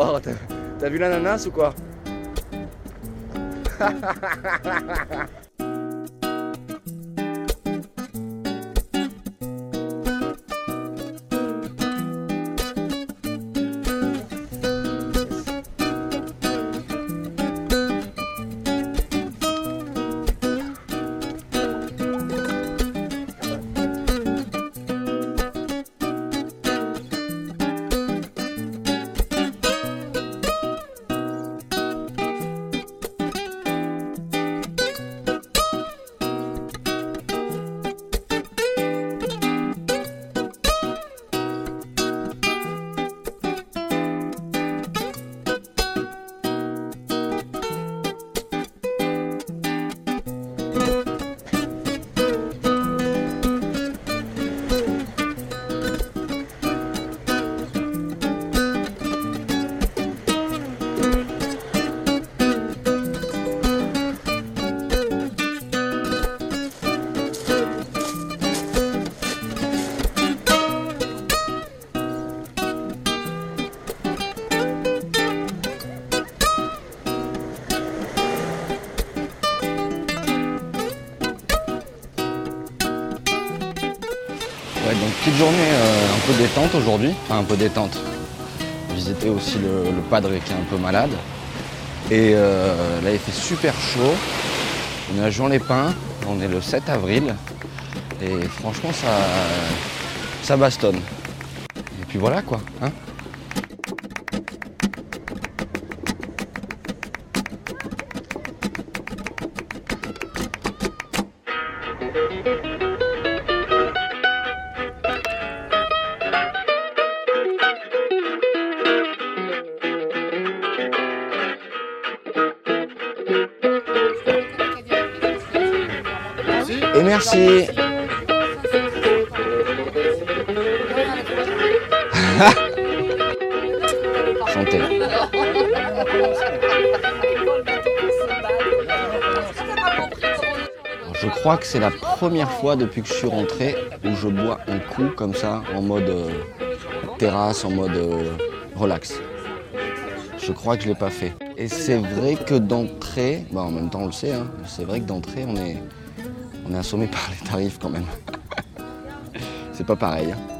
Oh, t'as vu l'ananas ou quoi? Donc petite journée euh, un peu détente aujourd'hui, un peu détente. Visiter aussi le, padre qui est un peu malade. Et euh, là il fait super chaud. On est à Jean Lépin, on est le 7 avril. Et franchement ça, ça bastonne. Et puis voilà quoi. Hein Et merci. Santé. Je crois que c'est la première fois depuis que je suis rentré où je bois un coup comme ça, en mode euh, terrasse, en mode euh, relax. Je crois que je ne l'ai pas fait. Et c'est vrai que d'entrée, bah en même temps on le sait, hein, c'est vrai que d'entrée on est, on est assommé par les tarifs quand même. c'est pas pareil. hein.